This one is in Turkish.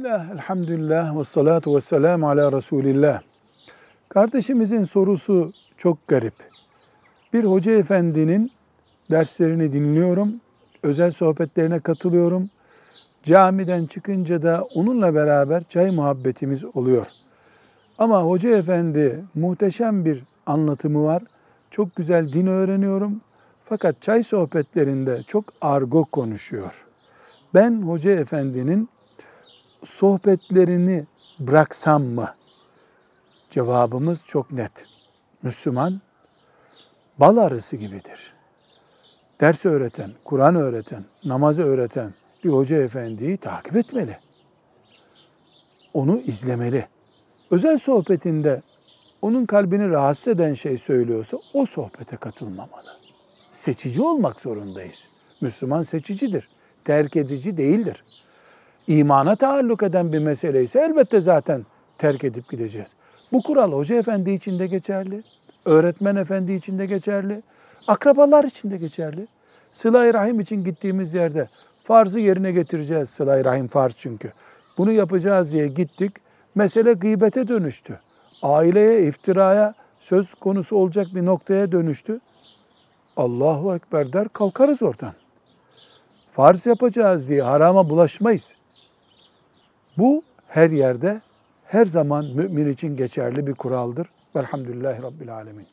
Bismillah, elhamdülillah ve salatu ve selamu ala Resulillah. Kardeşimizin sorusu çok garip. Bir hoca efendinin derslerini dinliyorum, özel sohbetlerine katılıyorum. Camiden çıkınca da onunla beraber çay muhabbetimiz oluyor. Ama hoca efendi muhteşem bir anlatımı var. Çok güzel din öğreniyorum. Fakat çay sohbetlerinde çok argo konuşuyor. Ben hoca efendinin sohbetlerini bıraksam mı? Cevabımız çok net. Müslüman bal arısı gibidir. Ders öğreten, Kur'an öğreten, namazı öğreten bir hoca efendiyi takip etmeli. Onu izlemeli. Özel sohbetinde onun kalbini rahatsız eden şey söylüyorsa o sohbete katılmamalı. Seçici olmak zorundayız. Müslüman seçicidir. Terk edici değildir imana taalluk eden bir mesele ise elbette zaten terk edip gideceğiz. Bu kural hoca efendi için de geçerli, öğretmen efendi için de geçerli, akrabalar için de geçerli. Sıla-i Rahim için gittiğimiz yerde farzı yerine getireceğiz. Sıla-i Rahim farz çünkü. Bunu yapacağız diye gittik. Mesele gıybete dönüştü. Aileye, iftiraya söz konusu olacak bir noktaya dönüştü. Allahu Ekber der kalkarız oradan. Farz yapacağız diye harama bulaşmayız. Bu her yerde, her zaman mümin için geçerli bir kuraldır. Velhamdülillahi Rabbil Alemin.